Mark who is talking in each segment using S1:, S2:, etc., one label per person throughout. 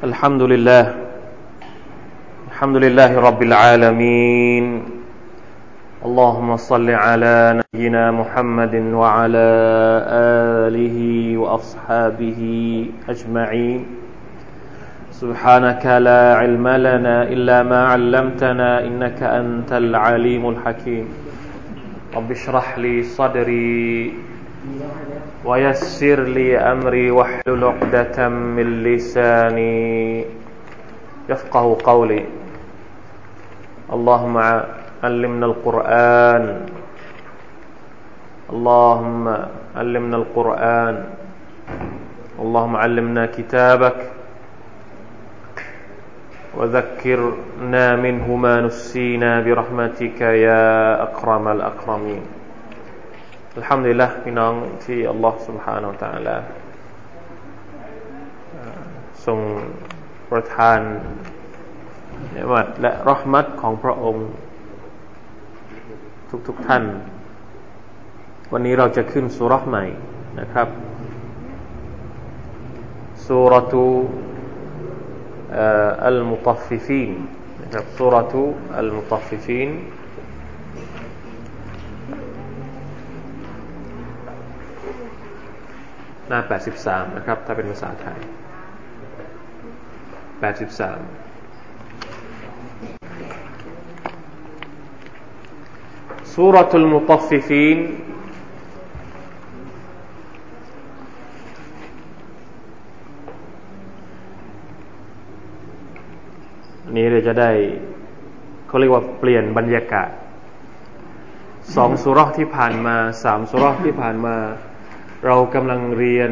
S1: الحمد لله. الحمد لله رب العالمين. اللهم صل على نبينا محمد وعلى آله وأصحابه أجمعين. سبحانك لا علم لنا إلا ما علمتنا إنك أنت العليم الحكيم. رب اشرح لي صدري. ويسر لي أمري واحلل عقدة من لساني يفقه قولي. اللهم علمنا القرآن. اللهم علمنا القرآن. اللهم علمنا كتابك. وذكرنا منه ما نسينا برحمتك يا أكرم الأكرمين. อัลฮัมดุลิลละพี่น้องที่อัลลอฮ์ سبحانه และ تعالى ทรงประทานเนืมัดและรหมัดของพระองค์ ทุกๆทท่าน วันนี้เราจะขึ้นสุรษใหม่นะครับสุรทูอัลมุตฟิฟีนนะครับสุรทูอัลมุตฟิฟีน หน้า 83 นะครับ ถ้าเป็นภาษาไทย 83สุรทูลมุตฟิฟีนนี้เราจะได้เขาเรียกว่าเปลี่ยนบรรยากาศสองสุรที่ผ่านมาสามสุรที่ผ่านมา เรากำลังเรียน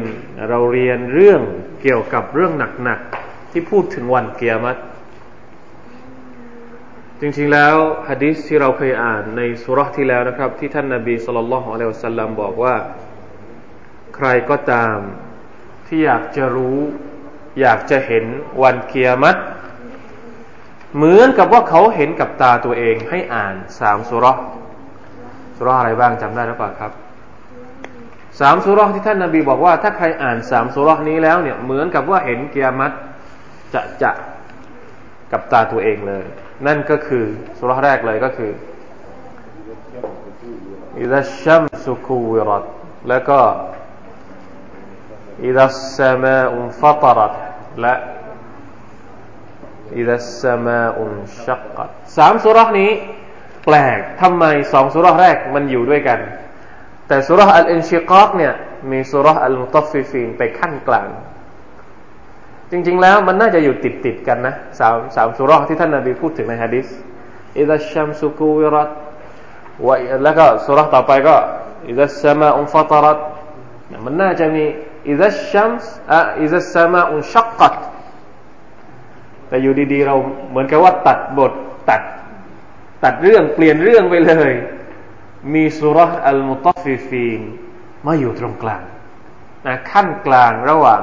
S1: เราเรียนเรื่องเกี่ยวกับเรื่องหนักๆที่พูดถึงวันเกียรติจริงๆแล้วฮะดิษที่เราเคยอ่านในสุรษที่แล้วนะครับ ที่ท่านนาบีสุลต่านละฮ์อะลัยฮิสัลลัมบอกว่า ใครก็ตามที่อยากจะรู้ อยากจะเห็นวันเกียรติเหมือนกับว่าเขาเห็นกับตาตัวเองให้อ่านสามสุรษสุรษอะไรบ้างจำได้หรือเปล่าครับ สามสุรที่ท่านนาบีบอกว่า ถ้าใครอ่านสามสุรนี้แล้วเนี่ยเหมือนกับว่าเห็นเกียรติจะจะกับตาตัวเองเลย นั่นก็คือสุรแรกเลยก็คืออิดะชัมสุคูวิรัตแล้วก็อิดะสมาอุนฟัตรัตและอิดะสมาอุนชักกัดสามสุรนี้ แปลกทำไมสองสุรแรกมันอยู่ด้วยกัน แต่สุรษอัลอินชิกอกเนี่ยมีสุรษอัลมุตฟิฟีนไปขั้นกลาง จริง ๆ แล้วมันน่าจะอยู่ติดติดกันนะสามสามสุรษที่ท่านนาบีพูดถึงในฮะดิษอิดัชชัมสุกูวิรัตแล้วก็สุรษต่อไปก็อิดัชสมาอุนฟัตรัตมันน่าจะมีอิดัชชัมส์อะอิดัชสมาอุนชักกัดแต่อยู่ดีๆ เราเหมือนกับว่าตัดบทตัด ตัดเรื่องเปลี่ยนเรื่องไปเลย มีสูเราะฮฺอัลมุฏ็อฟฟิฟีนมาอยู่ตรงกลางนะคั่นกลางระหว่าง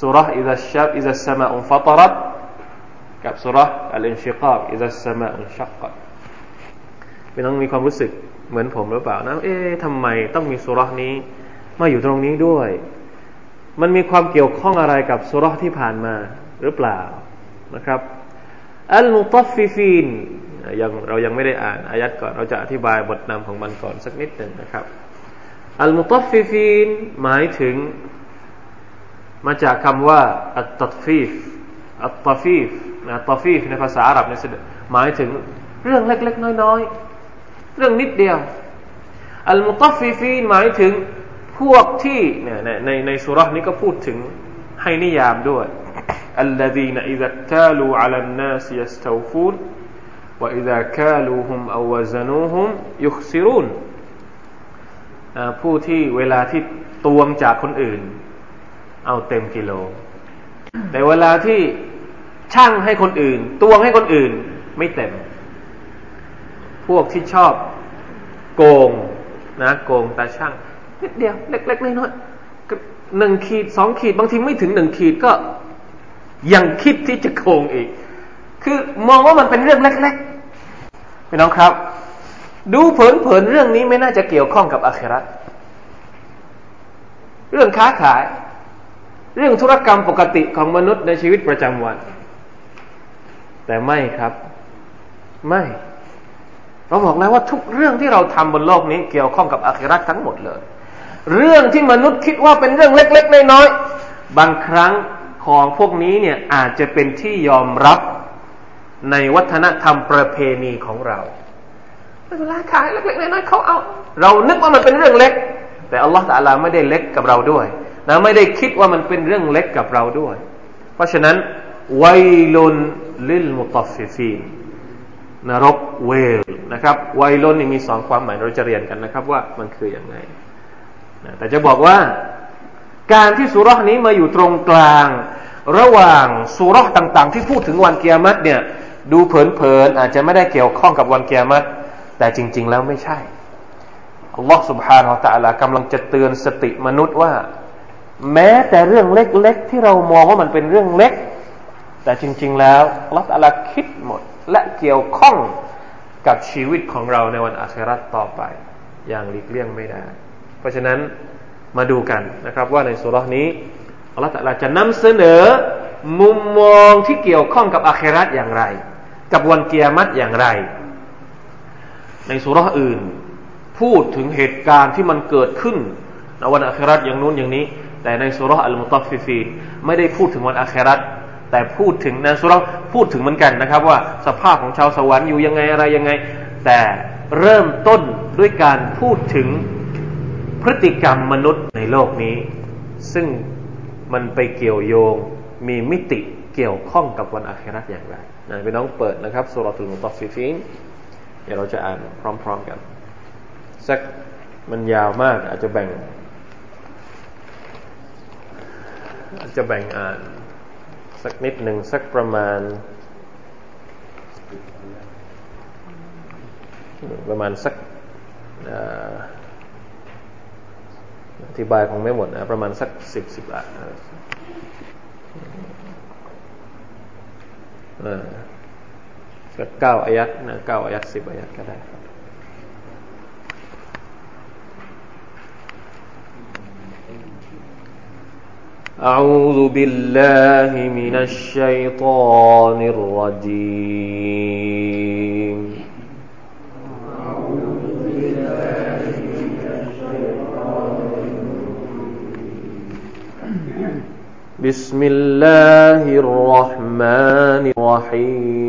S1: สูเราะฮฺ إذا إذا السماء انفطرتกับสูเราะฮฺอัลอินชิกาก إذا السماء انشقت เป็นต้องมีความรู้สึกเหมือนผมหรือเปล่านะเอ๊ะทำไมต้องมีสูเราะฮฺนี้ มาอยู่ตรงนี้ด้วย มันมีความเกี่ยวข้องอะไรกับสูเราะฮฺที่ผ่านมาหรือเปล่านะครับอัลมุฏ็อฟฟิฟีน ยังเรายังไม่ได้อ่านอายัดก่อนเราจะอธิบายบทนำของมันก่อนสักนิดหนึ่งนะครับอัลมุตฟิฟีนหมายถึง มาจากคำว่าอัตตฟีฟอัตตฟีฟนะตฟีฟในภาษาอาหรับในสุดหมายถึงเรื่องเล็กๆน้อยๆ เรื่องนิดเดียวอัลมุตฟิฟีนหมายถึงพวกที่เนี่ยในในในสุรานี้ก็พูดถึงให้นิยามด้วย الذين إذا اكتالوا على الناس يستوفون وإذا كالوهم أو وزنوهم يخسرون ผู้ที่เวลาที่ตวงจากคนอื่น เอาเต็มกิโล แต่เวลาที่ช่างให้คนอื่นตวงให้คนอื่น ไม่เต็ม พวกที่ชอบโกงนะโกงตาช่างนิดเดียวเล็กๆน้อยๆหนึ่งขีดสองขีด บางทีไม่ถึงหนึ่งขีดก็ยังคิดที่จะโกงอีก คือมองว่ามันเป็นเรื่องเล็กๆพี่น้องครับ ดูเผินๆเรื่องนี้ไม่น่าจะเกี่ยวข้องกับอาคราเรื่องค้าขาย เรื่องธุรกรรมปกติของมนุษย์ในชีวิตประจำวัน แต่ไม่ครับ ไม่ เราบอกแล้วว่าทุกเรื่องที่เราทำบนโลกนี้เกี่ยวข้องกับอาครัตทั้งหมดเลย เรื่องที่มนุษย์คิดว่าเป็นเรื่องเล็ก ๆ น้อยๆบางครั้งของพวกนี้เนี่ยอาจจะเป็นที่ยอมรับ ในวัฒนธรรมประเพณีของเราเวลาขายเล็กๆน้อยๆเขาเอา เรานึกว่ามันเป็นเรื่องเล็ก แต่อัลลอฮฺตะลาไม่ได้เล็กกับเราด้วยนะไม่ได้คิดว่ามันเป็นเรื่องเล็กกับเราด้วย เพราะฉะนั้นไวลุนลิลมุตฟิฟีนนรกเวลนะครับไวลุนนี่มีสองความหมายเราจะเรียนกันนะครับ ว่ามันคืออย่างไรนะแต่จะบอกว่า การที่สุรษนี้มาอยู่ตรงกลาง ระหว่างสุรษต่าง ๆ ที่พูดถึงวันเกียรติเนี่ย ดูเผินๆอาจจะไม่ได้เกี่ยวข้องกับวันเกียรติแต่จริง ๆ แล้วไม่ใช่อัลลอฮ์ سبحانه และ تعالى กำลังจะเตือนสติมนุษย์ว่า แม้แต่เรื่องเล็ก ๆ ที่เรามองว่ามันเป็นเรื่องเล็ก แต่จริง ๆ แล้วอัลลอฮ์ตะลาคิดหมด และเกี่ยวข้องกับชีวิตของเราในวันอาคราตต่อไป อย่างหลีกเลี่ยงไม่ได้ เพราะฉะนั้นมาดูกันนะครับ ว่าในสุรานี้อัลลอฮ์ตะลาจะนำเสนอมุมมองที่เกี่ยวข้องกับอาคราตอย่างไร กับวันเกียรติอย่างไร ในสุราอื่น พูดถึงเหตุการณ์ที่มันเกิดขึ้นในวันอาคราตอย่างนู้นอย่างนี้ แต่ในสุราอัลมุตัฟฟิฟีไม่ได้พูดถึงวันอาคราตแต่พูดถึงในสุราพูดถึงเหมือนกันนะครับ ว่าสภาพของชาวสวรรค์อยู่ยังไงอะไรยังไง แต่เริ่มต้นด้วยการพูดถึงพฤติกรรมมนุษย์ในโลกนี้ ซึ่งมันไปเกี่ยวโยงมีมิติ เกี่ยวข้องกับวันอาคราตอย่างไรนะไปน้องเปิดนะครับสุรตุลมุตฟิฟีนเดี๋ยวเราจะอ่านพร้อม ๆกัน สักมันยาวมากอาจจะแบ่ง อาจจะแบ่งอ่าน สักนิดหนึ่งสักประมาณ ประมาณสักอธิบายของไม่หมดนะ ประมาณสักสิบสิบอ่านอ่า สักเก้าอายัดนะเก้าอายัดสิบอายัดก็ได้ครับ أعوذ بالله من الشيطان الرجيم بسم الله الرحمن الرحيم.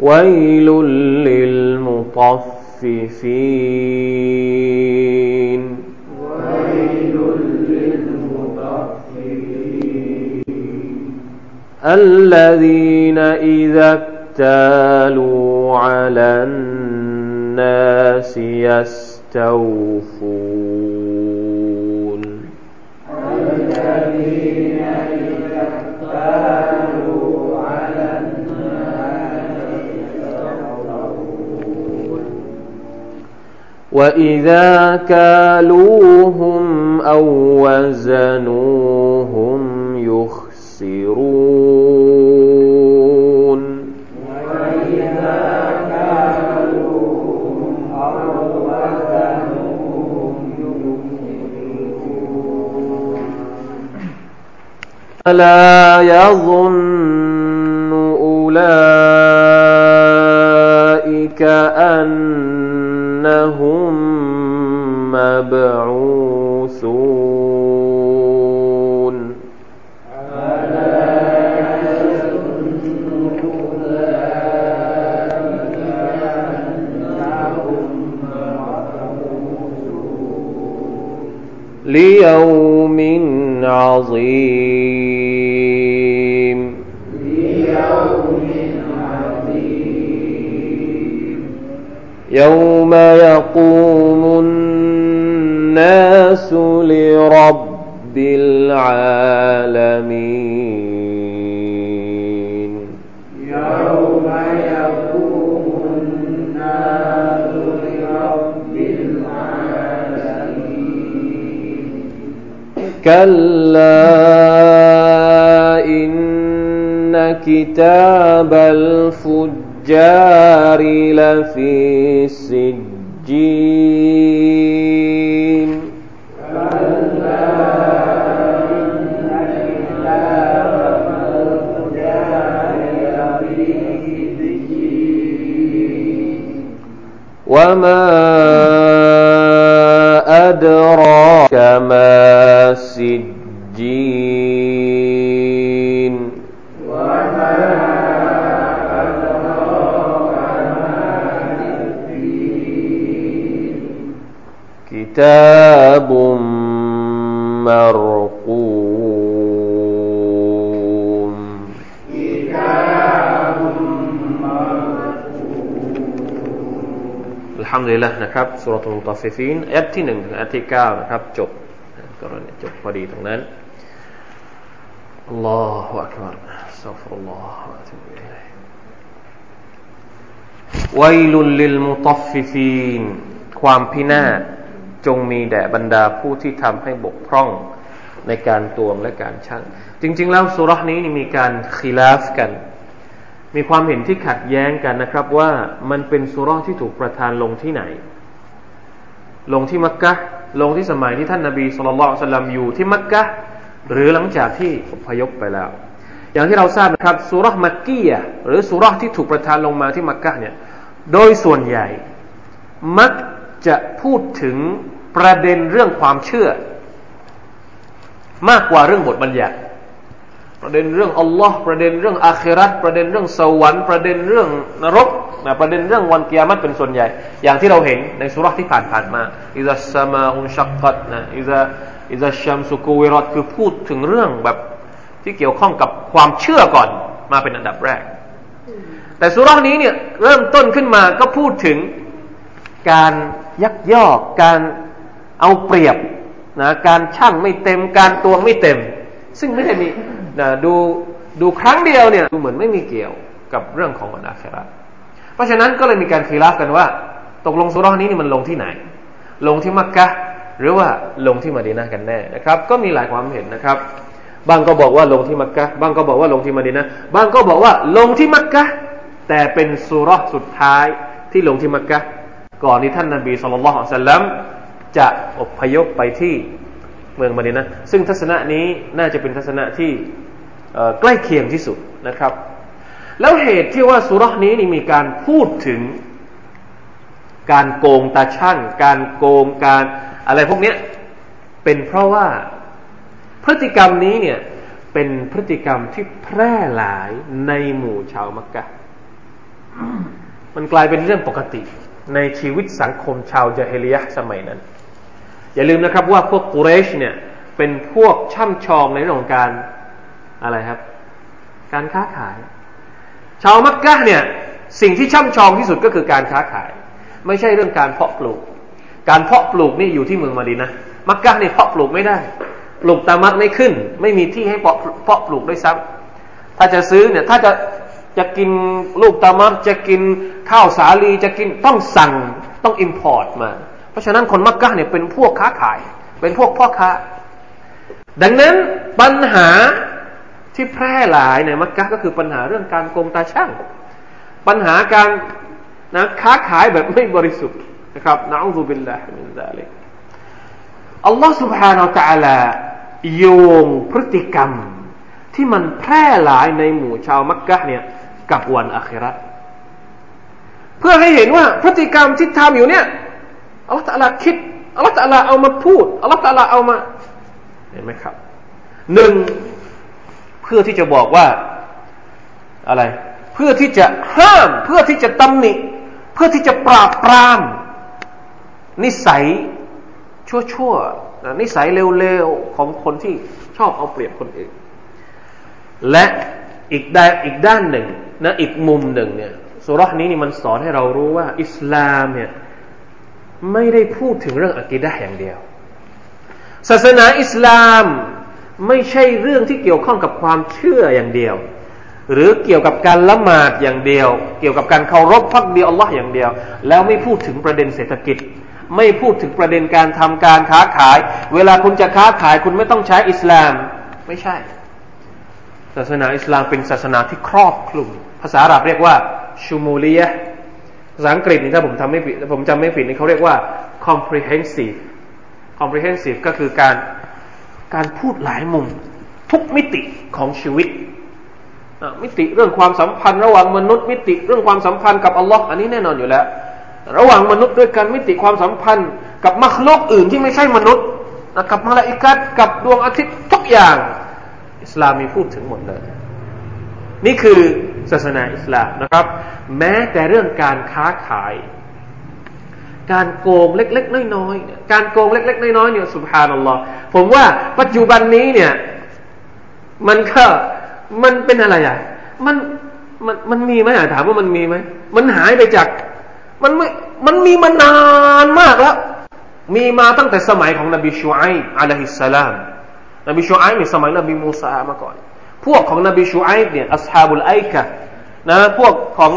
S1: ويل للمطففين. ويل للمطففين الذين إذا اكتالوا على الناس يستوفون. الذين إذا على وإذا كالوهم أو وزنوهم يخسرون. ألا يظن أولئك أن أنهم مبعوثون ليوم عظيم يوم يقوم الناس لرب العالمين يوم يقوم الناس لرب العالمين كلا إن كتاب الفجر الفجار لفي سجين وما أدراك ما سجين. كتاب مرقوم كتاب مرقوم الحمد لله นะครับสุรทูลมุตฟิฟีนอายัดที่หนึ่งถึงอายัดที่เก้านะครับจบกรณีจบพอดีตรงนั้นอัลลอฮฺอักบารอัสตัฟุรุลลอฮฺวะตุบิอิลัยวัยลุลลิลมุตฟิฟีนความพินาศ จงมีแด่บรรดาผู้ที่ทำให้บกพร่องในการตวงและการชั่ง จริง ๆ แล้วสุรษนี้มีการคีลาฟกัน มีความเห็นที่ขัดแย้งกันนะครับว่ามันเป็นสุรษที่ถูกประทานลงที่ไหน ลงที่มักกะลงที่สมัยที่ท่านนาบีสุลต่านสลัมอยู่ที่มักกะหรือหลังจากที่อพยพไปแล้ว อย่างที่เราทราบนะครับสุรษมักกียหรือสุรษที่ถูกประทานลงมาที่มักกะเนี่ยโดยส่วนใหญ่มัก จะพูดถึงประเด็นเรื่องความเชื่อ มากกว่าเรื่องบทบัญญัติประเด็นเรื่องอัลลอฮ์ประเด็นเรื่องอาครัตประเด็นเรื่องสวรรค์ประเด็นเรื่องนรกนะประเด็นเรื่องวันกิยามัตเป็นส่วนใหญ่ อย่างที่เราเห็นในสุรษที่ผ่านผ่านมาอิซาสมาอุนชักกัดนะอิซาอิซาชัมสุกูวิรอตคือพูดถึงเรื่องแบบที่เกี่ยวข้องกับความเชื่อก่อนมาเป็นอันดับแรก แต่สุรษนี้เนี่ยเริ่มต้นขึ้นมาก็พูดถึงการ ยักยอกการเอาเปรียบนะการช่างไม่เต็มการตวงไม่เต็ม ซึ่งไม่ได้มีนะดูดูครั้งเดียวเนี่ยดูเหมือนไม่มีเกี่ยวกับเรื่องของวันอาคราเพราะฉะนั้นก็เลยมีการคีราฟกันว่า ตกลงสุรานี้นี่มันลงที่ไหน ลงที่มักกะหรือว่าลงที่มาดีนากันแน่นะครับ ก็มีหลายความเห็นนะครับ บางก็บอกว่าลงที่มักกะบางก็บอกว่าลงที่มาดีนาบางก็บอกว่าลงที่มักกะแต่เป็นสุรสุดท้ายที่ลงที่มักกะ ก่อนที่ท่านนาบีสุลต่านสัลลัมจะอพยพไปที่เมืองมาดีนะซึ่งทัศนะนี้น่าจะเป็นทัศนะที่ใกล้เคียงที่สุดนะครับ แล้วเหตุที่ว่าสุรษนี้นี่มีการพูดถึงการโกงตาช่าง การโกงการอะไรพวกนี้เป็นเพราะว่าพฤติกรรมนี้เนี่ยเป็นพฤติกรรมที่แพร่หลายในหมู่ชาวมักกะมันกลายเป็นเรื่องปกติ ในชีวิตสังคมชาวจาฮิลียะสมัยนั้น อย่าลืมนะครับว่าพวกกุเรชเนี่ยเป็นพวกช่ำชองในเรื่องของการอะไรครับ การค้าขาย ชาวมักกะเนี่ยสิ่งที่ช่ำชองที่สุดก็คือการค้าขาย ไม่ใช่เรื่องการเพาะปลูก การเพาะปลูกนี่อยู่ที่เมืองมะดีนะฮฺมักกะเนี่ยเพาะปลูกไม่ได้ ปลูกตามัรไม่ขึ้น ไม่มีที่ให้เพาะเพาะปลูกด้วยซ้ำถ้าจะซื้อเนี่ยถ้าจะจะกินลูกตามัรจะกิน ข้าวสาลีจะกินต้องสั่งต้องอิมพอร์ตมา เพราะฉะนั้นคนมักกะเนี่ยเป็นพวกค้าขาย เป็นพวกพ่อค้า ดังนั้นปัญหาที่แพร่หลายในมักกะก็คือปัญหาเรื่องการโกงตาช่างปัญหาการนะค้าขายแบบไม่บริสุทธิ์นะครับนะอูซุบิลลาฮิมินซาลิกอัลลอฮ์ سبحانه และ تعالى โยงพฤติกรรมที่มันแพร่หลายในหมู่ชาวมักกะเนี่ยกับวันอาคิรัต เพื่อให้เห็นว่าพฤติกรรมที่ทำอยู่เนี่ยอัลลอฮฺตะอาลาคิดอัลลอฮฺตะอาลาเอามาพูดอัลลอฮฺตะอาลาเอามา เห็นไหมครับหนึ่งเพื่อที่จะบอกว่าอะไร เพื่อที่จะห้าม เพื่อที่จะตำหนิ เพื่อที่จะปราบปราม นิสัยชั่วๆนิสัยเลวๆของคนที่ชอบเอาเปรียบคนอื่นและอีกด้านอีกด้านหนึ่งนะอีกมุมหนึ่งเนี่ย สุรษนี้นี่มันสอนให้เรารู้ว่า อิสลามเนี่ยไม่ได้พูดถึงเรื่องอะกิดะอย่างเดียว ศาสนาอิสลามไม่ใช่เรื่องที่เกี่ยวข้องกับความเชื่ออย่างเดียว หรือเกี่ยวกับการละหมาดอย่างเดียว เกี่ยวกับการเคารพพักเดีอัลลอฮ์อย่างเดียว แล้วไม่พูดถึงประเด็นเศรษฐกิจ ไม่พูดถึงประเด็นการทำการค้าขาย เวลาคุณจะค้าขายคุณไม่ต้องใช้อิสลาม ไม่ใช่ ศาสนาอิสลามเป็นศาสนาที่ครอบคลุม ภาษาอาหรับเรียกว่า ชูมูลียะภาษาอังกฤษนี่ถ้าผมทำไม่ผิดผมจำไม่ผิดนี่เขาเรียกว่า comprehensive comprehensive ก็คือการการพูดหลายมุมทุกมิติของชีวิต มิติเรื่องความสัมพันธ์ ระหว่างมนุษย์มิติเรื่องความสัมพันธ์กับอัลลอฮ์อันนี้แน่นอนอยู่แล้ว ระหว่างมนุษย์ด้วยกันมิติความสัมพันธ์กับมรรคโลกอื่นที่ไม่ใช่มนุษย์กับมาลาอิกัดกับดวงอาทิตย์ทุกอย่าง อิสลามมีพูดถึงหมดเลย นี่คือ ศาสนาอิสลามนะครับ แม้แต่เรื่องการค้าขาย การโกงเล็ก ๆ น้อยๆการโกงเล็ก ๆ น้อยๆเนี่ยสุภานัลลอฮ์ผมว่าปัจจุบันนี้เนี่ย มันก็มันเป็นอะไรอะมันมันมันมีไหมถามว่ามันมีไหมมันหายไปจาก มันไม่มันมีมานานมากแล้วมีมาตั้งแต่สมัยของนบีชูไออะลัยฮิสสลามนบีชูไอมีสมัยนบีมูซามาก่อน พวกของนบีชูไอเนี่ยอัสฮาบุลไอกะนะพวกของ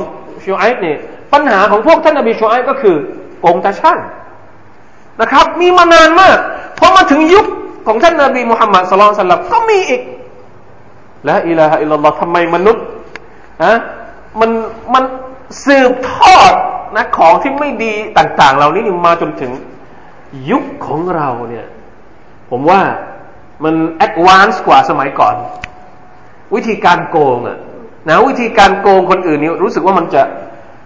S1: ชูไอเนี่ยปัญหาของพวกท่านนบีชูไอก็คือโกงตาช่างนะครับ มีมานานมากพอมาถึงยุคของท่านนบีมุฮัมมัดสุลตัลลัมก็มีอีกและอิลาฮะอิลลัลลอฮ์ทำไมมนุษย์ฮะมันมันสืบทอดนะของที่ไม่ดีต่าง ๆ เหล่านี้มาจนถึงยุคของเราเนี่ย ผมว่ามัน advance กว่าสมัยก่อน วิธีการโกงอะนะวิธีการโกงคนอื่นนี่รู้สึกว่ามันจะ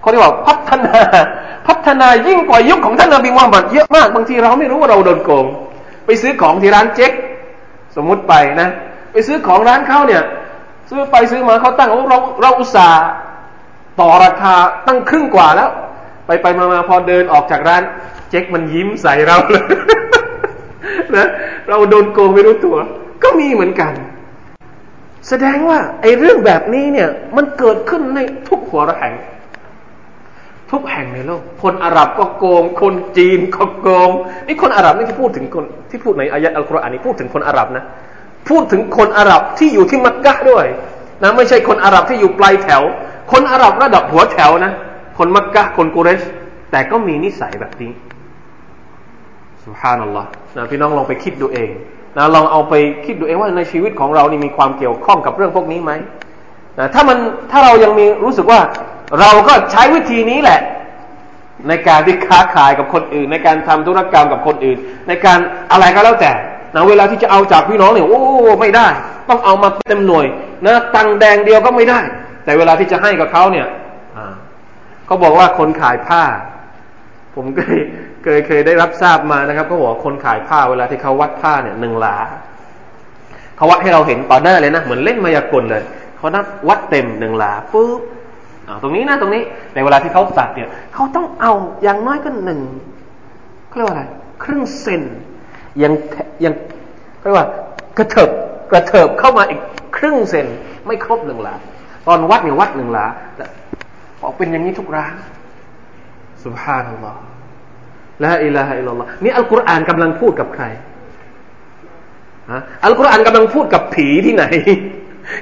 S1: เขาเรียกว่าพัฒนาพัฒนายิ่งกว่ายุคของท่านนบีมุฮัมมัดเยอะมากบางทีเราไม่รู้ว่าเราโดนโกง ไปซื้อของที่ร้านเจ๊กสมมุติไปนะ ไปซื้อของร้านเขาเนี่ยซื้อไปซื้อมาเขาตั้งเราเราอุตส่าห์ต่อราคาตั้งครึ่งกว่าแล้ว ไปไปมามาพอเดินออกจากร้าน เจ๊กมันยิ้มใส่เราเลยนะเราโดนโกงไม่รู้ตัว ก็มีเหมือนกัน แสดงว่าไอ้เรื่องแบบนี้เนี่ย มันเกิดขึ้นในทุกหัวระแห่ง ทุกแห่งในโลก คนอาหรับก็โกง คนจีนก็โกงนี่คนอาหรับนี่ที่พูดถึงคนที่พูดในอายะอัลกุรอานนี่พูดถึงคนอาหรับนะพูดถึงคนอาหรับที่อยู่ที่มักกะด้วยนะไม่ใช่คนอาหรับที่อยู่ปลายแถว คนอาหรับระดับหัวแถวนะ คนมักกะคนกุเรช แต่ก็มีนิสัยแบบนี้สุฮานัลลอฮ์นะพี่น้องลองไปคิดดูเอง นะลองเอาไปคิดดูเองว่าในชีวิตของเรานี่มีความเกี่ยวข้องกับเรื่องพวกนี้ไหมนะถ้ามันถ้าเรายังมีรู้สึกว่าเราก็ใช้วิธีนี้แหละ ในการที่ค้าขายกับคนอื่น ในการทำธุรกรรมกับคนอื่น ในการอะไรก็แล้วแต่นะเวลาที่จะเอาจากพี่น้องเนี่ยโอ้ไม่ได้ ต้องเอามาเต็มหน่วยนะตังแดงเดียวก็ไม่ได้ แต่เวลาที่จะให้กับเขาเนี่ยเขาบอกว่าคนขายผ้า ผมเคยเคยเคยได้รับทราบมานะครับเขาบอกคนขายผ้าเวลาที่เขาวัดผ้าเนี่ยหนึ่งหลาเขาวัดให้เราเห็นต่อหน้าเลยนะเหมือนเล่นมายากลเลยเขานับวัดเต็มหนึ่งหลาปุ๊บตรงนี้นะตรงนี้ในเวลาที่เขาตัดเนี่ยเขาต้องเอาอย่างน้อยก็หนึ่งเขาเรียกว่าอะไรครึ่งเซนยังยังเรียกว่ากระเถิบกระเถิบเข้ามาอีกครึ่งเซนไม่ครบหนึ่งหลาตอนวัดเนี่ยวัดหนึ่งหลาแต่ออกเป็นอย่างนี้ทุกร้าน สุภานัลลอฮ์ละอิลาฮะอิลลัลลอฮ์นี่อัลกุรอานกำลังพูดกับใครอัลกุรอานกำลังพูดกับผีที่ไหน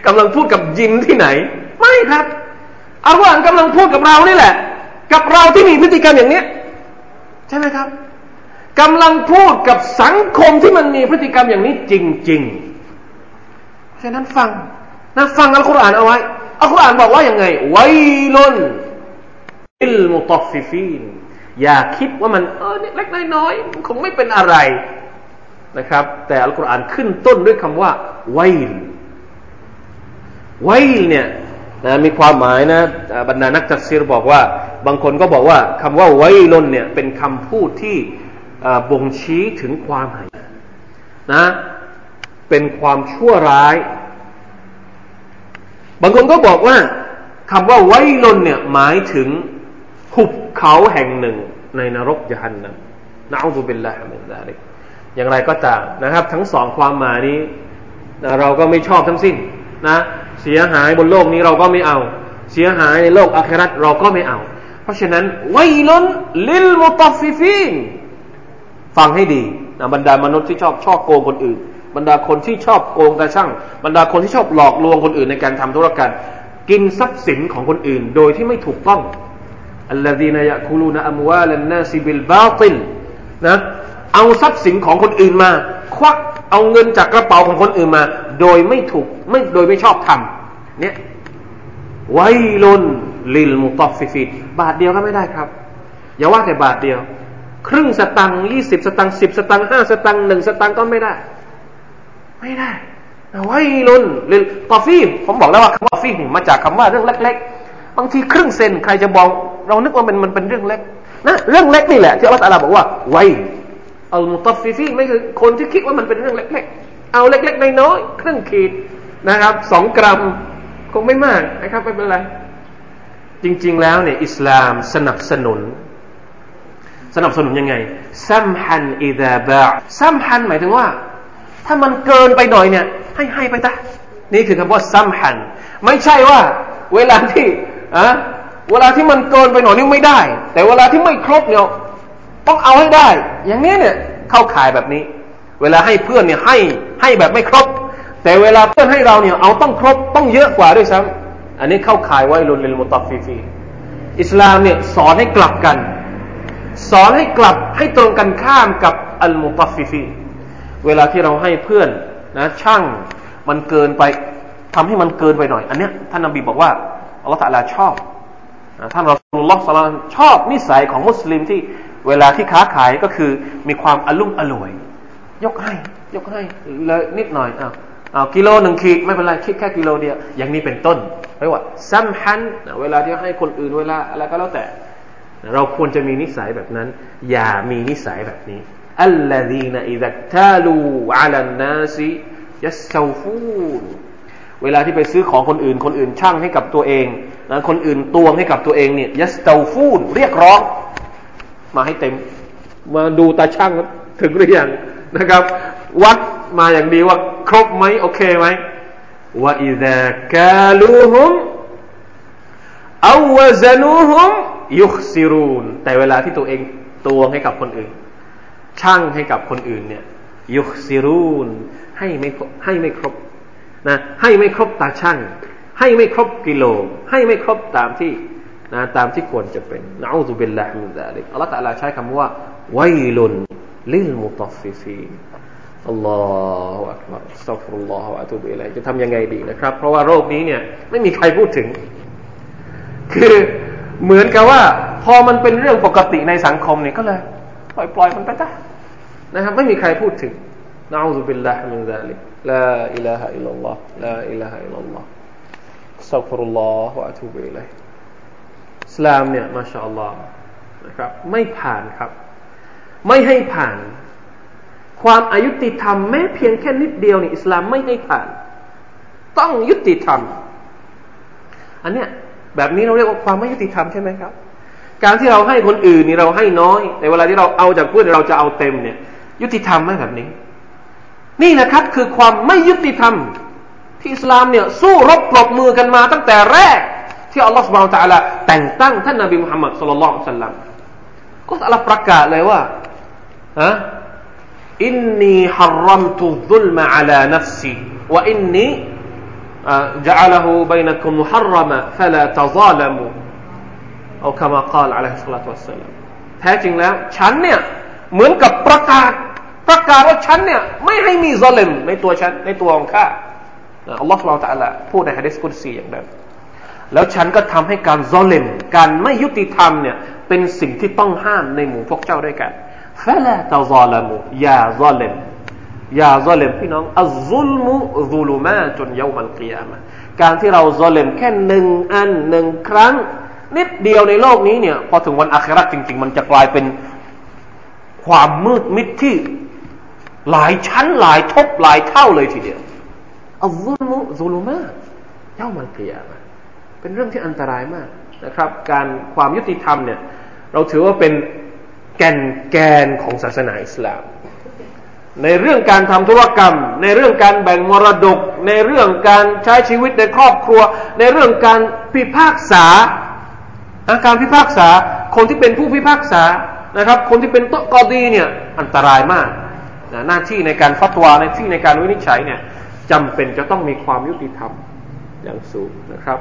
S1: กำลังพูดกับยินที่ไหน ไม่ครับอัลกุรอานกำลังพูดกับเรานี่แหละ กับเราที่มีพฤติกรรมอย่างนี้ใช่ไหมครับกำลังพูดกับสังคมที่มันมีพฤติกรรมอย่างนี้จริงๆฉะนั้นฟังนะฟังอัลกุรอานเอาไว้อัลกุรอานบอกว่าอย่างไงไวลุน อิลมุตฟิฟีนอย่าคิดว่ามันเออเล็กน้อยๆคงไม่เป็นอะไรนะครับ แต่อัลกุรอานขึ้นต้นด้วยคำว่าไวลไวลเนี่ยนะมีความหมายนะบรรดานักจัดซีรบอกว่า บางคนก็บอกว่าคำว่าไวลนเนี่ยเป็นคำพูดที่บ่งชี้ถึงความหายนะเป็นความชั่วร้าย บางคนก็บอกว่าคำว่าไว้ลนเนี่ยหมายถึง หุบเขาแห่งหนึ่งในนรกยานนะนะอัลลอฮฺเป็นละมินซาลิกอย่างไรก็ตามนะครับ ทั้งสองความหมายนี้นะเราก็ไม่ชอบทั้งสิ้นนะ เสียหายบนโลกนี้เราก็ไม่เอา เสียหายในโลกอาคิเราะฮฺเราก็ไม่เอา เพราะฉะนั้น ويل للمطففين ฟังให้ดีนะบรรดามนุษย์ที่ชอบชอบโกงคนอื่น บรรดาคนที่ชอบโกงตาชั่ง บรรดาคนที่ชอบหลอกลวงคนอื่นในการทำธุรกรรมกินทรัพย์สินของคนอื่น โดยที่ไม่ถูกต้อง الذين يأكلون أموال الناس بالباطلนะเอาทรัพย์สินของคนอื่นมา ควักเอาเงินจากกระเป๋าของคนอื่นมา โดยไม่ถูกไม่โดยไม่ชอบทำเนี่ยไวลนลิลมุตอฟิฟีบาทเดียวก็ไม่ได้ครับ อย่าว่าแต่บาทเดียว ครึ่งสตังค์ยี่สิบสตังค์สิบสตังค์ห้าสตังค์หนึ่งสตังค์ก็ไม่ได้ ไม่ได้ ويل للمطففين ผมบอกแล้วว่าคำว่า طفيف มาจากคำว่าเรื่องเล็ก บางทีครึ่งเซนใครจะบอกเรานึกว่ามันมันเป็นเรื่องเล็กนะเรื่องเล็กนี่แหละที่อัลลอฮฺบอกว่าไว้อัลมุตฟิฟีไม่คือคนที่คิดว่ามันเป็นเรื่องเล็กๆ เอาเล็กๆน้อยๆครึ่งขีดนะครับสองกรัมคงไม่มากนะครับไม่เป็นไร จริงๆแล้วเนี่ยอิสลามสนับสนุน สนับสนุนยังไงซัมฮันอิดาบะซัมฮันหมายถึงว่า ถ้ามันเกินไปหน่อยเนี่ย ให้ให้ไปจ้ะนี่คือคำว่าซัมฮัน ไม่ใช่ว่า เวลาที่ อะเวลาที่มันเกินไปหน่อยนี่ไม่ได้ แต่เวลาที่ไม่ครบเนี่ยต้องเอาให้ได้ อย่างนี้เนี่ยเข้าข่ายแบบนี้ เวลาให้เพื่อนเนี่ยให้ให้แบบไม่ครบ แต่เวลาเพื่อนให้เราเนี่ยเอาต้องครบต้องเยอะกว่าด้วยซ้ำอันนี้เข้าข่ายไว้ลุนลิลมุตฟิฟีอิสลามเนี่ยสอนให้กลับกัน สอนให้กลับให้ตรงกันข้ามกับอัลมุตฟิฟีเวลาที่เราให้เพื่อนนะช่างมันเกินไปทำให้มันเกินไปหน่อย อันเนี้ยท่านนบีบอกว่า อัลลอฮฺตะลาชอบท่านรอสูลุลลอฮ์สลามชอบนิสัยของมุสลิมที่เวลาที่ค้าขายก็คือมีความอลุ่มอล่วย ยกให้ยกให้เลยนิดหน่อยอ้าวอ้าวกิโลหนึ่งขีดไม่เป็นไรคิดแค่กิโลเดียวอย่างนี้เป็นต้นไม่ว่าซัมฮันเวลาที่ให้คนอื่นเวลาอะไรก็แล้วแต่ เราควรจะมีนิสัยแบบนั้น อย่ามีนิสัยแบบนี้อัลลอฮีนอิดักตาลูอัลันนาซียัสซูฟูน เวลาที่ไปซื้อของคนอื่น คนอื่นช่างให้กับตัวเองนะคนอื่นตวงให้กับตัวเองเนี่ยยัสเตูฟูนเรียกร้อง มาให้เต็ม มาดูตาช่างถึงหรือยังนะครับ วัดมาอย่างดีว่าครบไหมโอเคไหมว่าอิดะกาลูฮุมأو وزنوهم يخسرون แต่เวลาที่ตัวเองตวงให้กับคนอื่น ช่างให้กับคนอื่นเนี่ยยุคซิรูนให้ไม่ให้ไม่ครบ นะให้ไม่ครบตาชั่งให้ไม่ครบกิโล ให้ไม่ครบตามที่นะตามที่ควรจะเป็นนะอูซุบิลลาฮิมินซาลิกอัลลอฮฺตะลาใช้คำว่าไวลุนลิลมุตฟิฟีอัลลอฮฺอักบารสัฟุลลอฮฺอะตุบิลัยจะทำยังไงดีนะครับ เพราะว่าโรคนี้เนี่ยไม่มีใครพูดถึง คือเหมือนกับว่า พอมันเป็นเรื่องปกติในสังคมเนี่ยก็เลย ปล่อยปล่อยมันไปจ้ะนะครับไม่มีใครพูดถึงนะอูซุบิลลาฮิมินซาลิก ลาอิลาฮะอิลลัลลอฮ์ลาอิลาฮะอิลลัลลอฮ์สัฟรุลลอฮฺอะตุบิลัยสลามเนี่ยมาชาอัลลอฮ์นะครับไม่ผ่านครับ ไม่ให้ผ่าน ความอยุติธรรมแม้เพียงแค่นิดเดียวนี่อิสลามไม่ให้ผ่าน ต้องยุติธรรม อันเนี้ยแบบนี้เราเรียกว่าความไม่ยุติธรรมใช่ไหมครับ การที่เราให้คนอื่นนี่เราให้น้อย แต่เวลาที่เราเอาจากเพื่อนเราจะเอาเต็มเนี่ย ยุติธรรมไหมแบบนี้ นี่นะครับคือความไม่ยุติธรรม ที่อิสลามเนี่ยสู้รบปรบมือกันมาตั้งแต่แรกที่อัลลอฮฺสุบานตะลาแต่งตั้งท่านนบีมุฮัมมัดสุลลัลลอฮุสัลลัมก็อัลลอฮฺประกาศเลยว่าฮะอินนีฮารรัมตุซุลมะอัลานัฟซีวะอินนี جعله بينكم محرما فلا تظالموا أو كما قال عليه الصلاة والسلام แท้จริงแล้วฉันเนี่ยเหมือนกับประกาศ ประกาศว่าฉันเนี่ยไม่ให้มีซอเลมในตัวฉันในตัวของข้าอัลลอฮฺสุบานตะลาพูดในฮะดิษกุดซีอย่างนั้นแล้วฉันก็ทำให้การซอเลมการไม่ยุติธรรมเนี่ยเป็นสิ่งที่ต้องห้ามในหมู่พวกเจ้าด้วยกันฟะลาตะซาลมุอย่าซอเลมอย่าซอเลมพี่น้องอัลซุลมุซุลมาจนเยามัลกิยามะการที่เราซอเลมแค่หนึ่งอันหนึ่งครั้ง นิดเดียวในโลกนี้เนี่ยพอถึงวันอาคราจริง ๆ มันจะกลายเป็นความมืดมิดที่ หลายชั้นหลายทบหลายเท่าเลยทีเดียวอัลซุลมุซุลุมาเยามัลกิยามะเป็นเรื่องที่อันตรายมากนะครับ การความยุติธรรมเนี่ยเราถือว่าเป็นแกนแกนของศาสนาอิสลาม ในเรื่องการทำธุรกรรม ในเรื่องการแบ่งมรดก ในเรื่องการใช้ชีวิตในครอบครัว ในเรื่องการพิพากษาการพิพากษาคนที่เป็นผู้พิพากษานะครับ คนที่เป็นโตกอดีเนี่ยอันตรายมาก หน้าที่ในการฟัตวาในที่ในการวินิจฉัยเนี่ยจำเป็นจะต้องมีความยุติธรรมอย่างสูงนะครับ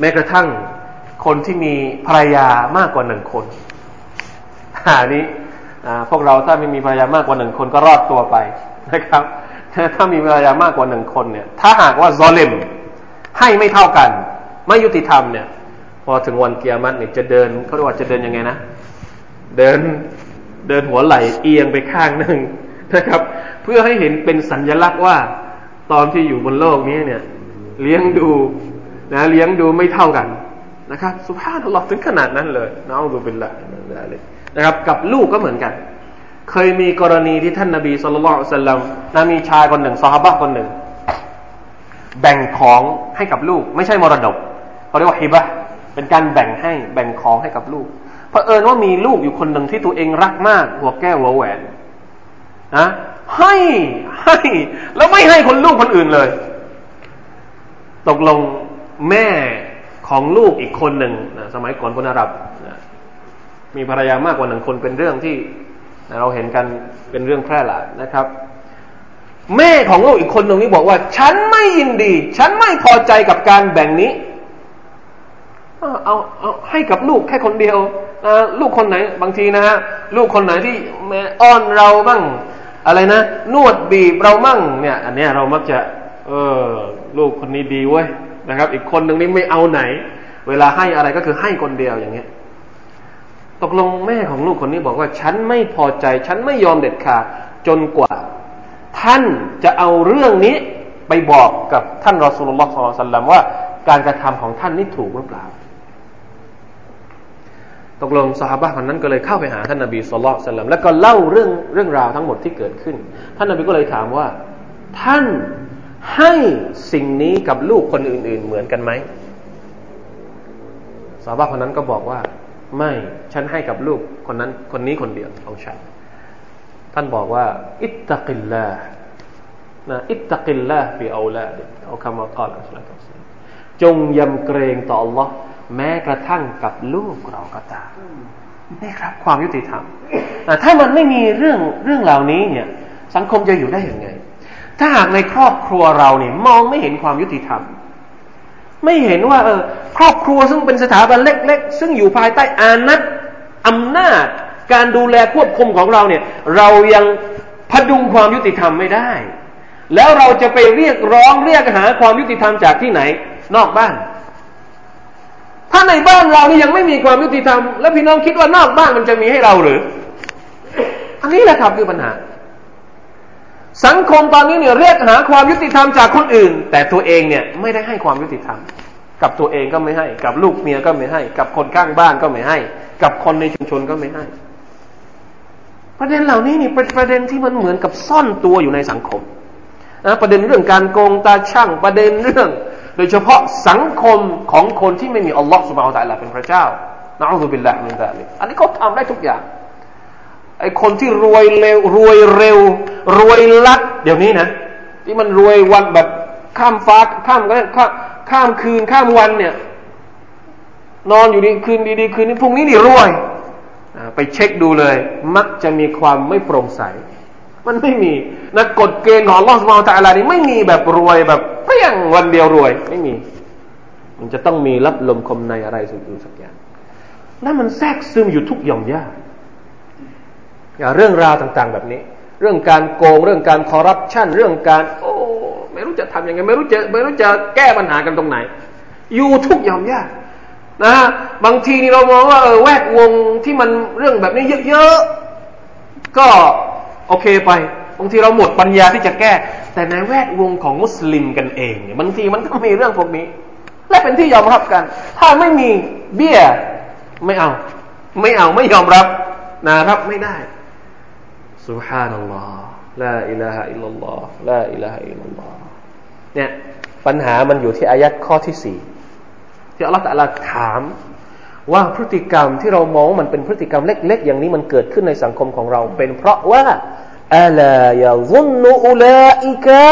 S1: แม้กระทั่งคนที่มีภรรยามากกว่าหนึ่งคนอันนี้พวกเราถ้าไม่มีภรรยามากกว่าหนึ่งคนก็รอดตัวไปนะครับถ้ามีภรรยามากกว่าหนึ่งคนเนี่ย ถ้าหากว่าซอเลมให้ไม่เท่ากัน ไม่ยุติธรรมเนี่ย พอถึงวันเกียรติเนี่ยจะเดินเขาเรียกว่าจะเดินยังไงนะ เดิน เดินหัวไหลเอียงไปข้างหนึ่งนะครับ เพื่อให้เห็นเป็นสัญลักษณ์ว่า ตอนที่อยู่บนโลกนี้เนี่ย เลี้ยงดูนะเลี้ยงดูไม่เท่ากันนะครับสุภาพตลอดถึงขนาดนั้นเลยน้องดูเป็นละนะครับ กับลูกก็เหมือนกัน เคยมีกรณีที่ท่านนาบีสุลต่านสัลลัมนะมีชายคนหนึ่งซอฮาบะคนหนึ่ง แบ่งของให้กับลูก ไม่ใช่มรดกเขาเรียกว่าฮิบะเป็นการแบ่งให้แบ่งของให้กับลูก เพอเอิญว่ามีลูกอยู่คนหนึ่งที่ตัวเองรักมาก หัวแก้วหัวแหวนนะให้ให้แล้วไม่ให้คนลูกคนอื่นเลย ตกลงแม่ของลูกอีกคนหนึ่งนะสมัยก่อนคนอาหรับนะมีภรรยามากกว่าหนึ่งคนเป็นเรื่องที่เราเห็นกันเป็นเรื่องแพร่หลายนะครับ แม่ของลูกอีกคนหนึ่งนี่บอกว่า ฉันไม่ยินดี ฉันไม่พอใจกับการแบ่งนี้ เอาเอาให้กับลูกแค่คนเดียว ลูกคนไหน บางทีนะฮะลูกคนไหนที่แม่อ้อนเราบ้างอะไรนะ นวดบีบเรามั่งเนี่ย อันเนี้ยเรามักจะ เออ ลูกคนนี้ดีเว้ยนะครับ อีกคนหนึ่งนี่ไม่เอาไหน เวลาให้อะไรก็คือให้คนเดียวอย่างเงี้ยตกลงแม่ของลูกคนนี้บอกว่า ฉันไม่พอใจ ฉันไม่ยอมเด็ดขาดจนกว่า ท่านจะเอาเรื่องนี้ไปบอกกับท่านรอสุลลอฮ์สัลลัมว่า การกระทำของท่านนี่ถูกหรือเปล่า ตกลงสหบะคนนั้นก็เลยเข้าไปหาท่านนบีสุลต่านแล้วก็เล่าเรื่องเรื่องราวทั้งหมดที่เกิดขึ้น ท่านนบีก็เลยถามว่า ท่านให้สิ่งนี้กับลูกคนอื่น ๆ เหมือนกันไหมสาวบะคนนั้นก็บอกว่า ไม่ฉันให้กับลูกคนนั้นคนนี้คนเดียวของฉันท่านบอกว่า อิตตะกิลลานะอิตตะกิลลาฟิอาลาดิเอาคำว่ากล่าวจงยำเกรงต่อ Allah แม้กระทั่งกับลูกเราก็ตามนี่ครับ ความยุติธรรมถ้ามันไม่มีเรื่องเรื่องเหล่านี้เนี่ย สังคมจะอยู่ได้อย่างไง ถ้าหากในครอบครัวเราเนี่ยมองไม่เห็นความยุติธรรม ไม่เห็นว่า เออ ครอบครัวซึ่งเป็นสถาบันเล็ก ๆ ซึ่งอยู่ภายใต้อานัตอำนาจ การดูแลควบคุมของเราเนี่ย เรายังพดุงความยุติธรรมไม่ได้ แล้วเราจะไปเรียกร้องเรียกหาความยุติธรรมจากที่ไหน นอกบ้าน ถ้าในบ้านเรานี่ยังไม่มีความยุติธรรม แล้วพี่น้องคิดว่านอกบ้านมันจะมีให้เราหรือ อันนี้แหละครับคือปัญหา สังคมตอนนี้เนี่ยเรียกหาความยุติธรรมจากคนอื่น แต่ตัวเองเนี่ยไม่ได้ให้ความยุติธรรม กับตัวเองก็ไม่ให้ กับลูกเมียก็ไม่ให้ กับคนข้างบ้านก็ไม่ให้ กับคนในชุมชนก็ไม่ให้ ประเด็นเหล่านี้นี่เป็นประเด็นที่มันเหมือนกับซ่อนตัวอยู่ในสังคมนะประเด็นเรื่องการโกงตาช่างประเด็นเรื่อง โดยเฉพาะสังคมของคนที่ไม่มีอัลลอฮ์สุบฮานตะลาเป็นพระเจ้านะอัลลอฮฺบิลลาฮ์มินซาลิอันนี้เขาทำได้ทุกอย่างไอคนที่รวยเร็วรวยเร็ว รวยลัด เดี๋ยวนี้นะ ที่มันรวยวันแบบข้ามฟ้าข้ามก็ข้ามข้ามคืนข้ามวันเนี่ย นอนอยู่ดีคืนดีๆคืนนี้พรุ่งนี้นี่รวย ไปเช็คดูเลย มักจะมีความไม่โปร่งใส มันไม่มีนะกฎเกณฑ์ของลอสมาตาลานี่ไม่มีแบบรวยแบบเพี้ยงวันเดียวรวย ไม่มี มันจะต้องมีรับลมคมในอะไรสักอย่างสักอย่างนั่นมันแทรกซึมอยู่ทุกหย่อมย่าอย่าเรื่องราวต่าง ๆ แบบนี้ เรื่องการโกงเรื่องการคอร์รัปชันเรื่องการ โอ้ไม่รู้จะทำยังไงไม่รู้จะไม่รู้จะแก้ปัญหากันตรงไหน อยู่ทุกหย่อมย่านะบางทีนี่เรามองว่าเออแวดวงที่มันเรื่องแบบนี้เยอะๆก็ โอเคไปบางทีเราหมดปัญญาที่จะแก้ แต่ในแวดวงของมุสลิมกันเองเนี่ยบางทีมันก็มีเรื่องพวกนี้ และเป็นที่ยอมรับกัน ถ้าไม่มีเบี้ยไม่เอา ไม่เอาไม่ยอมรับนะรับไม่ได้สุฮานัลลอฮ์ลาอิลาฮะอิลลัลลอฮ์ลาอิลาฮะอัลลอฮ์เนี่ยปัญหามันอยู่ที่อายัดข้อที่สี่ที่อัลลอฮฺตะลาถามว่าพฤติกรรมที่เรามองมันเป็นพฤติกรรมเล็ก ๆ อย่างนี้มันเกิดขึ้นในสังคมของเรา เป็นเพราะว่า อัลายาซุนนูอุลาอิกะ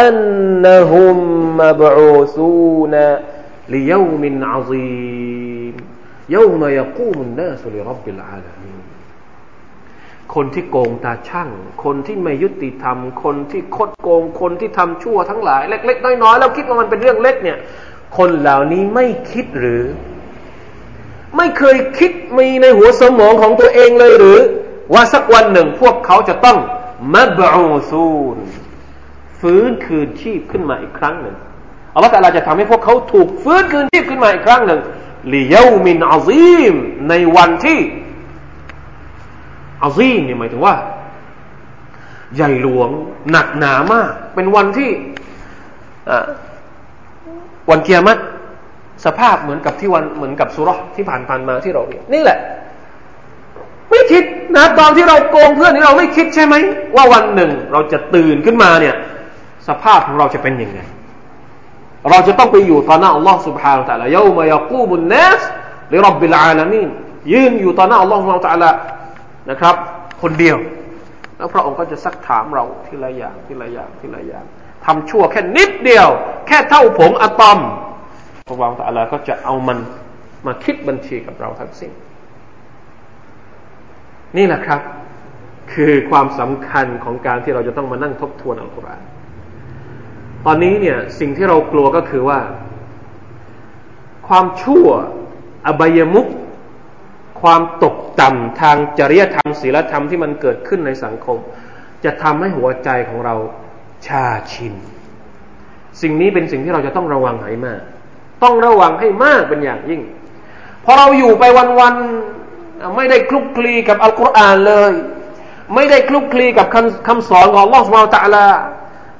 S1: อันนหุมมบอูซูนลิยมินอาซีมยาม يقوم الناس لرب العالمين คนที่โกงตาช่าง คนที่ไม่ยุติธรรม คนที่คดโกง คนที่ทำชั่วทั้งหลาย เล็ก ๆ น้อยๆแล้วคิดว่ามันเป็นเรื่องเล็กเนี่ย คนเหล่านี้ไม่คิดหรือไม่เคยคิดมีในหัวสมองของตัวเองเลยหรือ ว่าสักวันหนึ่งพวกเขาจะต้องมาบูซูนฟื้นคืนชีพขึ้นมาอีกครั้งหนึ่งอัลลอฮฺตะลาจะทำให้พวกเขาถูกฟื้นคืนชีพขึ้นมาอีกครั้งหนึ่งลิยามินอาซีมในวันที่อาซีมเนี่ยหมายถึงว่า ใหญ่หลวงหนักหนามาก เป็นวันที่วันเกียรติสภาพเหมือนกับที่วันเหมือนกับสุรที่ผ่านผ่านมาที่เราเรียนนี่แหละ นะตอนที่เราโกงเพื่อนนี่เราไม่คิดใช่ไหมว่าวันหนึ่งเราจะตื่นขึ้นมาเนี่ย สภาพของเราจะเป็นยังไง เราจะต้องไปอยู่ต่อหน้าอัลลอฮ์ سبحانه และ تعالى ยามยากูบุนนัสลิรับบิลอาลามีนยืนอยู่ต่อหน้าอัลลอฮ์ سبحانه และ تعالى นะครับ คนเดียว แล้วพระองค์ก็จะซักถามเราทีละอย่างทีละอย่างทีละอย่างทำชั่วแค่นิดเดียว แค่เท่าผงอะตอมพระองค์ตะลาก็จะเอามันมาคิดบัญชีกับเราทั้งสิ้น นี่แหละครับ คือความสำคัญของการที่เราจะต้องมานั่งทบทวนอัลกุรอานตอนนี้เนี่ยสิ่งที่เรากลัวก็คือว่า ความชั่ว อบายมุกความตกต่ำทางจริยธรรมศีลธรรมที่มันเกิดขึ้นในสังคม จะทำให้หัวใจของเราชาชิน สิ่งนี้เป็นสิ่งที่เราจะต้องระวังให้มาก ต้องระวังให้มากเป็นอย่างยิ่ง พอเราอยู่ไปวันๆ ไม่ได้คลุกคลีกับอัลกุรอานเลย ไม่ได้คลุกคลีกับคำคำสอนของลอสมาตะลา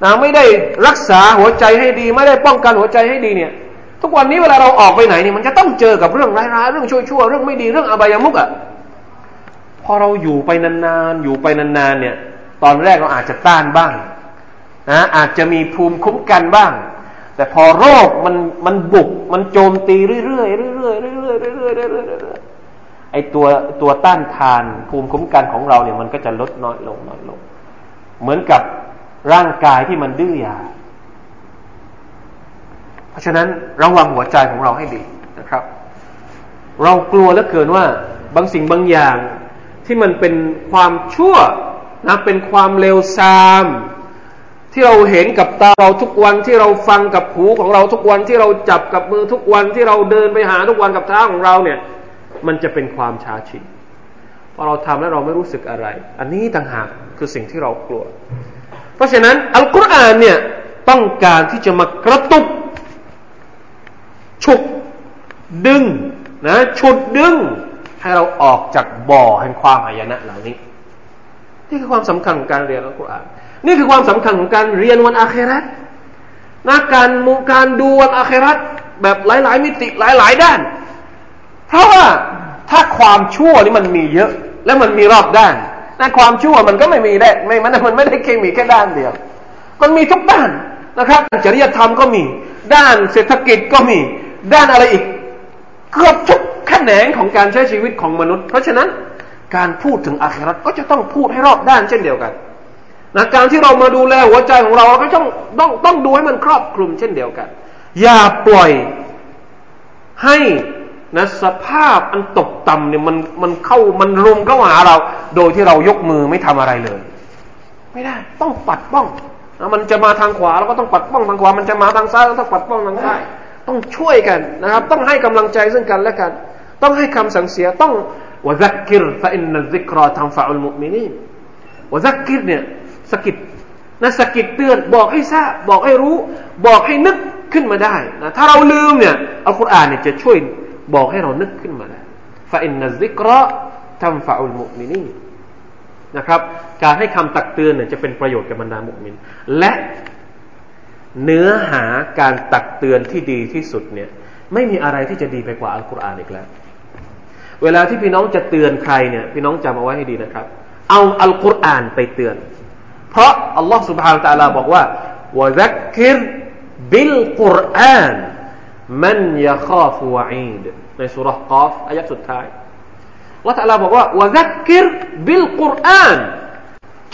S1: นะไม่ได้รักษาหัวใจให้ดี ไม่ได้ป้องกันหัวใจให้ดีเนี่ย ทุกวันนี้เวลาเราออกไปไหนเนี่ยมันจะต้องเจอกับเรื่องร้ายๆเรื่องชั่วๆเรื่องไม่ดีเรื่องอบายามุกอะ่ะพอเราอยู่ไปนานๆอยู่ไปนานๆเนี่ย ตอนแรกเราอาจจะต้านบ้างนะอาจจะมีภูมิคุ้มกันบ้าง แต่พอโรคมันมันบุกมันโจมตีเรื่อยๆเรื่อยๆเรื่อยๆเรื่อยๆเรื่อยๆ ไอตัวตัวต้านทานภูมิคุ้มกันของเราเนี่ยมันก็จะลดน้อยลงน้อยลง เหมือนกับร่างกายที่มันดื้อยา เพราะฉะนั้นระวังหัวใจของเราให้ดีนะครับ เรากลัวเหลือเกินว่าบางสิ่งบางอย่างที่มันเป็นความชั่วนะเป็นความเลวทราม ที่เราเห็นกับตาเราทุกวันที่เราฟังกับหูของเราทุกวันที่เราจับกับมือทุกวันที่เราเดินไปหาทุกวันกับเท้าของเราเนี่ย มันจะเป็นความชาชินพอเราทำแล้วเราไม่รู้สึกอะไร อันนี้ต่างหากคือสิ่งที่เรากลัว เพราะฉะนั้นอัลกุรอานเนี่ยต้องการที่จะมากระตุกฉุกดึงนะฉุดดึง ให้เราออกจากบ่อแห่งความอายนะเหล่านี้ นี่คือความสำคัญของการเรียนอัลกุรอานนี่คือความสำคัญของการเรียนวันอาคราตนะการมุการดูวันอาคราตแบบหลาย ๆ มิติหลาย ๆ ด้าน เพราะว่าถ้าความชั่วนี่มันมีเยอะ และมันมีรอบด้านนะความชั่วมันก็ไม่มีได้ไม่มันมันไม่ได้แค่มีแค่ด้านเดียว มันมีทุกด้านนะครับจริยธรรมก็มี ด้านเศรษฐกิจก็มี ด้านอะไรอีกเกือบทุกแขนงของการใช้ชีวิตของมนุษย์ เพราะฉะนั้นการพูดถึงอาคราตก็จะต้องพูดให้รอบด้านเช่นเดียวกันนะการที่เรามาดูแลหัวใจของเราเราก็ต้องต้องต้องดูให้มันครอบคลุมเช่นเดียวกัน อย่าปล่อยให้ นะสภาพอันตกต่ำเนี่ยมันมันเข้ามันรุมเข้าหาเรา โดยที่เรายกมือไม่ทำอะไรเลย ไม่ได้ ต้องปัดป้องนะมันจะมาทางขวาเราก็ต้องปัดป้องทางขวา มันจะมาทางซ้ายเราต้องปัดป้องทางซ้ายต้องช่วยกันนะครับ ต้องให้กำลังใจซึ่งกันและกัน ต้องให้คำสั่งเสียต้องวะซักกิรฟะอินนัซิกราทังฟะอุลมุมินีวะซักกิรเนี่ยสกิดนะสกิดเตือนบอกให้ทราบบอกให้รู้ บอกให้นึกขึ้นมาได้นะถ้าเราลืมเนี่ยอัลกุรอานเนี่ยจะช่วย บอกให้เรานึกขึ้นมาฟาอินนัซิกระทำฝ่าอุลมุมินีนะครับ การให้คำตักเตือนเนี่ยจะเป็นประโยชน์กับบรรดามุมิน และเนื้อหาการตักเตือนที่ดีที่สุดเนี่ย ไม่มีอะไรที่จะดีไปกว่าอัลกุรอานอีกแล้ว เวลาที่พี่น้องจะเตือนใครเนี่ย พี่น้องจำเอาไว้ให้ดีนะครับ เอาอัลกุรอานไปเตือน เพราะอัลลอฮฺสุบฮานตะลาบอกว่าوذكر بالقرآن من يخاف وعيد ในสูเราะฮฺกอฟอายะฮฺสุดท้ายอัลลอฮฺตะอาลาบอกว่า وذكر بالقرآن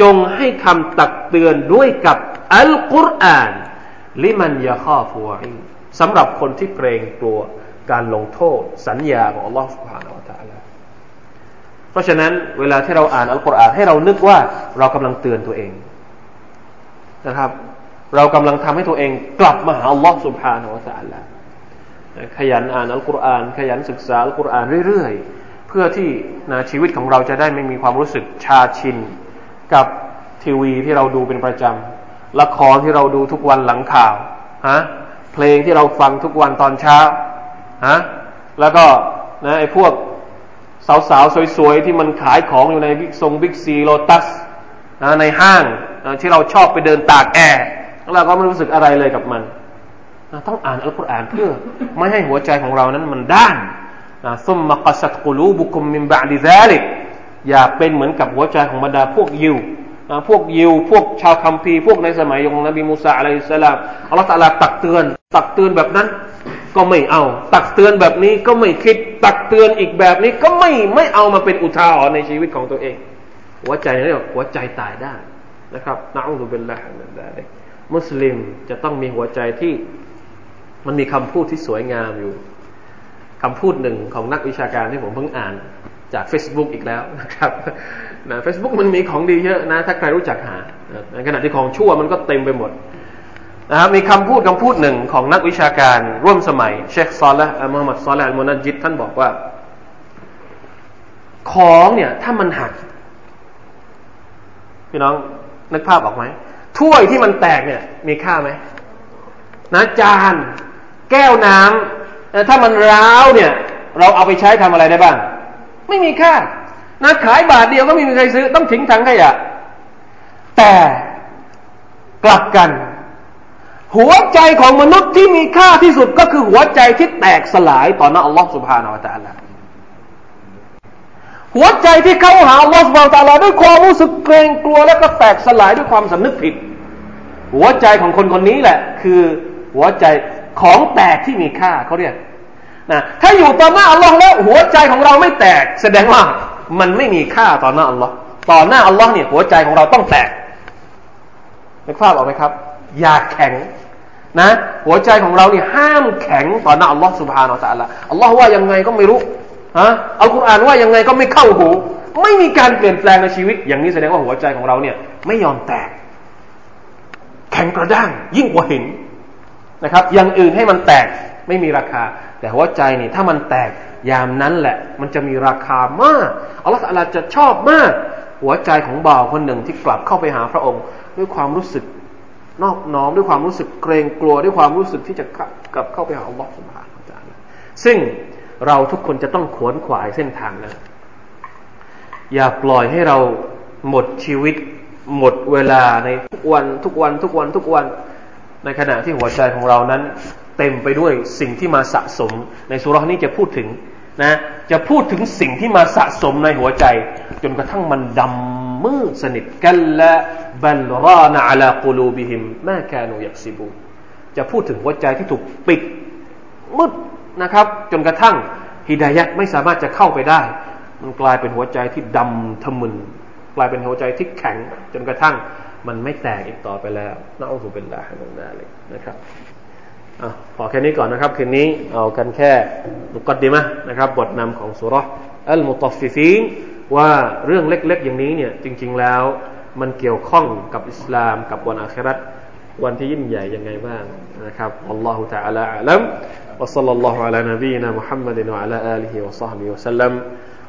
S1: จงให้คำตักเตือนด้วยกับอัลกุรอานلمن يخاف و สำหรับคนที่เกรงกลัวการลงโทษสัญญาของอัลลอฮฺสุบฮานาอัลตะลาเพราะฉะนั้นเวลาที่เราอ่านอัลกุรอานให้เรานึกว่าเรากำลังเตือนตัวเองนะครับ เรากำลังทำให้ตัวเองกลับมาหาอัลลอฮฺสุบฮานาอัลตะลา ขยันอ่านอัลกุรอาน ขยันศึกษาอัลกุรอานเรื่อยๆ เพื่อที่นะชีวิตของเราจะได้ไม่มีความรู้สึกชาชิน กับทีวีที่เราดูเป็นประจำละครที่เราดูทุกวันหลังข่าวฮะเพลงที่เราฟังทุกวันตอนเช้าฮะแล้วก็นะไอ้พวกสาวๆ สวยๆ ที่มันขายของอยู่ในบิ๊กซงบิ๊กซีโลตัสนะในห้างนะที่เราชอบไปเดินตากแอร์เราก็ไม่รู้สึกอะไรเลยกับมัน นะต้องอ่านอัลกุรอานเพื่อ ไม่ให้หัวใจของเรานั้นมันด้านนะثم قست قلوبكم من بعد ذلك อย่าเป็นเหมือนกับหัวใจของบรรดาพวกยิวนะพวกยิว พวกชาวคัมภีร์พวกในสมัยของนบีมูซาอะลัยฮิสสลามอัลลอฮฺตะลาตักเตือน ตักเตือนแบบนั้น ก็ไม่เอา ตักเตือนแบบนี้ก็ไม่คิด ตักเตือนอีกแบบนี้ก็ไม่ไม่เอามาเป็นอุทาหรณ์ในชีวิตของตัวเอง หัวใจนี่หัวใจตายได้นะครับนะอูซุบิลลาฮิมินซาลิกมุสลิมจะต้องมีหัวใจที่ มันมีคำพูดที่สวยงามอยู่คำพูดหนึ่งของนักวิชาการที่ผมเพิ่งอ่านจาก Facebook อีกแล้วนะครับนะเฟซบุ๊กมันมีของดีเยอะนะ ถ้าใครรู้จักหาในขณะที่ของชั่วมันก็เต็มไปหมดนะครับมีคำพูดคำพูดหนึ่งของนักวิชาการร่วมสมัย เชคซอลและมุฮัมมัดซอลและอัลมุนัจิดท่านบอกว่า ของเนี่ย ถ้ามันหัก พี่น้องนึกภาพออกไหมถ้วยที่มันแตกเนี่ย มีค่าไหมนะจาน แก้วน้ำถ้ามันร้าวเนี่ย เราเอาไปใช้ทำอะไรได้บ้าง ไม่มีค่านะขายบาทเดียวก็ไม่มีใครซื้อ ต้องทิ้งถังขยะ แต่กลับกัน หัวใจของมนุษย์ที่มีค่าที่สุดก็คือหัวใจที่แตกสลายต่อหน้าอัลลอฮฺสุบฮานาอัลลอฮฺหัวใจที่เข้าหาอัลลอฮฺสุบฮานาอัลลอฮฺด้วยความรู้สึกเกรงกลัวแล้วก็แตกสลายด้วยความสำนึกผิด หัวใจของคนคนนี้แหละ คือหัวใจ ของแตกที่มีค่าเขาเรียกนะถ้าอยู่ต่อหน้าอัลลอฮ์แล้วหัวใจของเราไม่แตก แสดงว่ามันไม่มีค่าต่อหน้าอัลลอฮ์ต่อหน้าอัลลอฮ์เนี่ยหัวใจของเราต้องแตกนึกภาพออกไหมครับ อย่าแข็งนะ หัวใจของเราเนี่ยห้ามแข็งต่อหน้าอัลลอฮ์สุบฮานาอัลลอฮ์อัลลอฮ์ว่ายังไงก็ไม่รู้ฮะอัลกุรอานว่ายังไงก็ไม่เข้าหูไม่มีการเปลี่ยนแปลงในชีวิต อย่างนี้แสดงว่าหัวใจของเราเนี่ย ไม่ยอมแตก แข็งกระด้างยิ่งกว่าหิน นะครับ อย่างอื่นให้มันแตกไม่มีราคา แต่หัวใจนี่ถ้ามันแตกยามนั้นแหละ มันจะมีราคามากอัลลอฮฺจะชอบมาก หัวใจของบ่าวคนหนึ่งที่กลับเข้าไปหาพระองค์ ด้วยความรู้สึกนอบน้อมด้วยความรู้สึกเกรงกลัวด้วยความรู้สึกที่จะกลับเข้าไปหาอัลลอฮฺสุบฮานาอัลลอฮซึ่งเราทุกคนจะต้องขวนขวายเส้นทางนะอย่าปล่อยให้เราหมดชีวิต หมดเวลาในทุกวันทุกวันทุกวันทุกวัน ในขณะที่หัวใจของเรานั้น เต็มไปด้วยสิ่งที่มาสะสม ในสุรานี้จะพูดถึงนะจะพูดถึงสิ่งที่มาสะสมในหัวใจ จนกระทั่งมันดำมืดสนิทกันละบัลรานะอัลากูลูบิหิมมาแคนูยักซิบูจะพูดถึงหัวใจที่ถูกปิดมืดนะครับ จนกระทั่งฮิดายัดไม่สามารถจะเข้าไปได้ มันกลายเป็นหัวใจที่ดำทะมึนกลายเป็นหัวใจที่แข็ง จนกระทั่ง มันไม่แตกอีกต่อไปแล้วนะอัลลอฮฺเป็นลาฮ์นั่นเลยนะครับอพอแค่นี้ก่อนนะครับคืนนี้เอากันแค่มุกดดิมะนะครับ บทนำของสุรอัลมุตฟิฟีนว่าเรื่องเล็กๆอย่างนี้เนี่ยจริงๆแล้วมันเกี่ยวข้องกับอิสลามกับวันอาคราตวันที่ยิ่งใหญ่ยังไงบ้างนะครับอัลลอฮฺ تعالى อัลัม وصلى الله على نبينا محمد وعلى آله وصحبه وسلم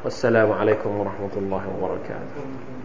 S1: والسلام عليكم ورحمة الله وبركاته